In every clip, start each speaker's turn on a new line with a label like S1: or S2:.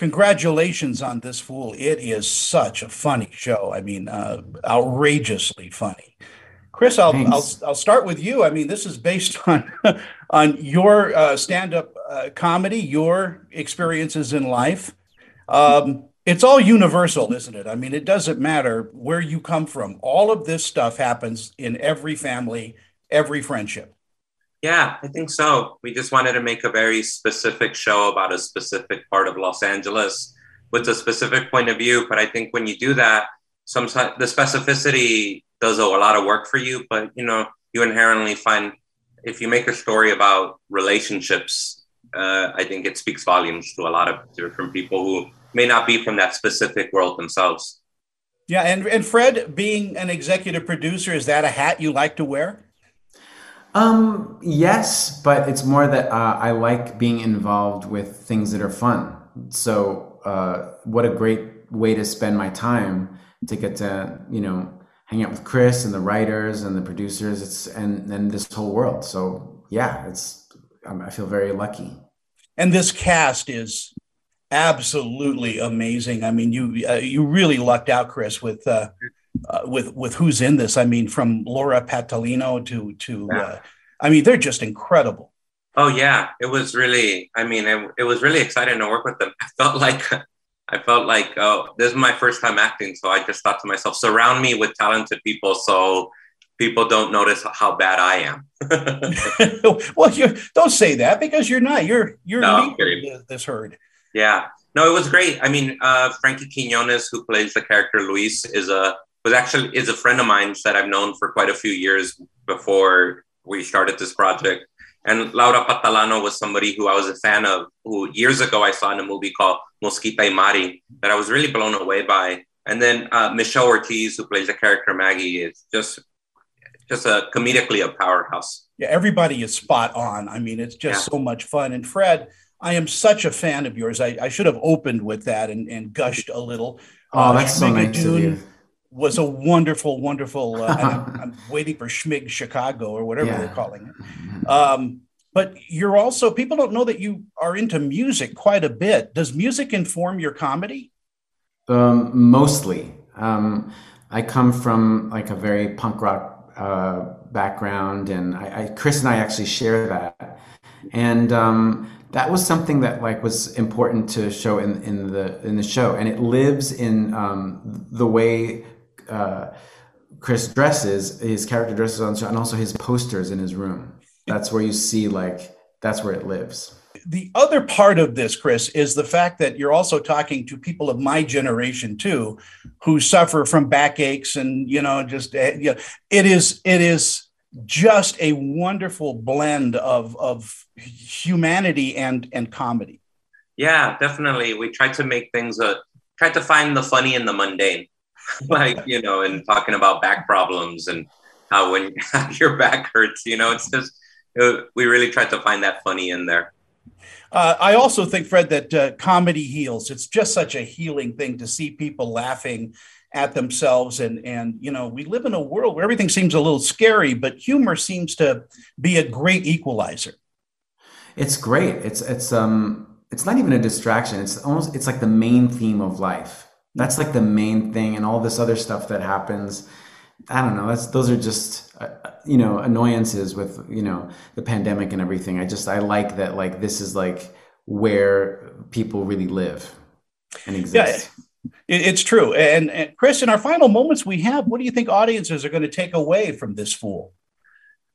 S1: congratulations on this fool. It is such a funny show. I mean, uh, outrageously funny. Chris, I'll, I'll, I'll start with you. I mean, this is based on on your uh, stand up uh, comedy, your experiences in life. Um, it's all universal, isn't it? I mean, it doesn't matter where you come from. All of this stuff happens in every family, every friendship.
S2: Yeah, I think so. We just wanted to make a very specific show about a specific part of Los Angeles with a specific point of view. But I think when you do that, sometimes the specificity does a lot of work for you. But you know, you inherently find if you make a story about relationships, uh, I think it speaks volumes to a lot of different people who may not be from that specific world themselves.
S1: Yeah, and and Fred, being an executive producer, is that a hat you like to wear?
S3: Um, yes, but it's more that uh, I like being involved with things that are fun. So, uh, what a great way to spend my time to get to, you know, hang out with Chris and the writers and the producers. It's and and this whole world. So, yeah, it's I feel very lucky.
S1: And this cast is absolutely amazing. I mean, you uh, you really lucked out, Chris, with uh, uh, with with who's in this. I mean, from Laura Patalano to to, yeah. uh, I mean, they're just incredible.
S2: Oh yeah, it was really. I mean, it, it was really exciting to work with them. I felt like I felt like oh, this is my first time acting, so I just thought to myself, surround me with talented people, so people don't notice how bad I
S1: am. well, you don't say that because you're not. You're you're no, leading this herd.
S2: Yeah, no, it was great. I mean, uh, Frankie Quinones, who plays the character Luis, is a was actually is a friend of mine that I've known for quite a few years before we started this project. And Laura Patalano was somebody who I was a fan of, who years ago I saw in a movie called Mosquita y Mari that I was really blown away by. And then uh, Michelle Ortiz, who plays the character Maggie, is just just a comedically a powerhouse.
S1: Yeah, everybody is spot on. I mean, it's just yeah. so much fun. And Fred, I am such a fan of yours. I, I should have opened with that and, and gushed a little.
S3: Oh, that's uh, so nice of you
S1: was a wonderful, wonderful. Uh, I'm, I'm, waiting for Schmig Chicago or whatever yeah. they're calling it. Um, but you're also people don't know that you are into music quite a bit. Does music inform your comedy?
S3: Um, mostly. Um, I come from like a very punk rock uh, background, and I, I, Chris and I actually share that. And um, that was something that like was important to show in, in the in the show, and it lives in um, the way uh, Chris dresses, his character dresses on, and also his posters in his room. That's where you see like that's where it lives.
S1: The other part of this, Chris, is the fact that you're also talking to people of my generation too, who suffer from backaches and you know just eh, you know, it is it is just a wonderful blend of of humanity and and comedy.
S2: Yeah, definitely. We try to make things a uh, try to find the funny in the mundane. like you know, and talking about back problems and how when your back hurts, you know, it's just it, we really tried to find that funny in there.
S1: Uh, I also think, Fred, that uh, comedy heals. It's just such a healing thing to see people laughing at themselves, and and you know, we live in a world where everything seems a little scary, but humor seems to be a great equalizer.
S3: It's great. It's it's um it's not even a distraction. It's almost it's like the main theme of life that's like the main thing, and all this other stuff that happens. I don't know. That's those are just uh, you know annoyances with you know the pandemic and everything. I just I like that like this is like where people really live and exist.
S1: Yeah, it's true. And, and Chris, in our final moments we have, what do you think audiences are going to take away from this fool?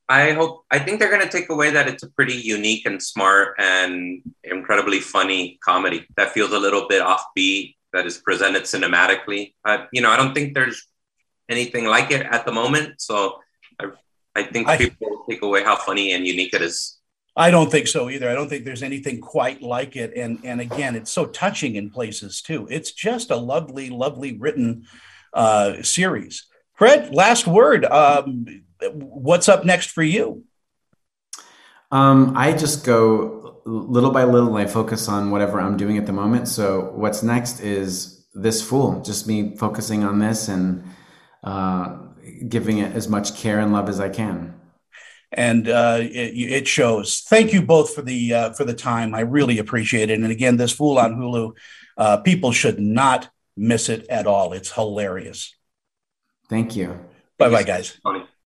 S2: I hope I think they're going to take away that it's a pretty unique and smart and incredibly funny comedy that feels a little bit offbeat that is presented cinematically. Uh, you know, I don't think there's anything like it at the moment. So I, I think I, people take away how funny and unique it is.
S1: I don't think so either. I don't think there's anything quite like it. And and again, it's so touching in places too. It's just a lovely, lovely written uh, series. Fred, last word. Um, what's up next for you?
S3: Um, I just go little by little and I focus on whatever I'm doing at the moment. So what's next is this fool, just me focusing on this and uh, giving it as much care and love as I can.
S1: and uh, it, it, shows. Thank you both for the uh, for the time. I really appreciate it. And again, this Fool on Hulu, uh, people should not miss it at all. It's hilarious.
S3: Thank you.
S1: Bye bye, guys.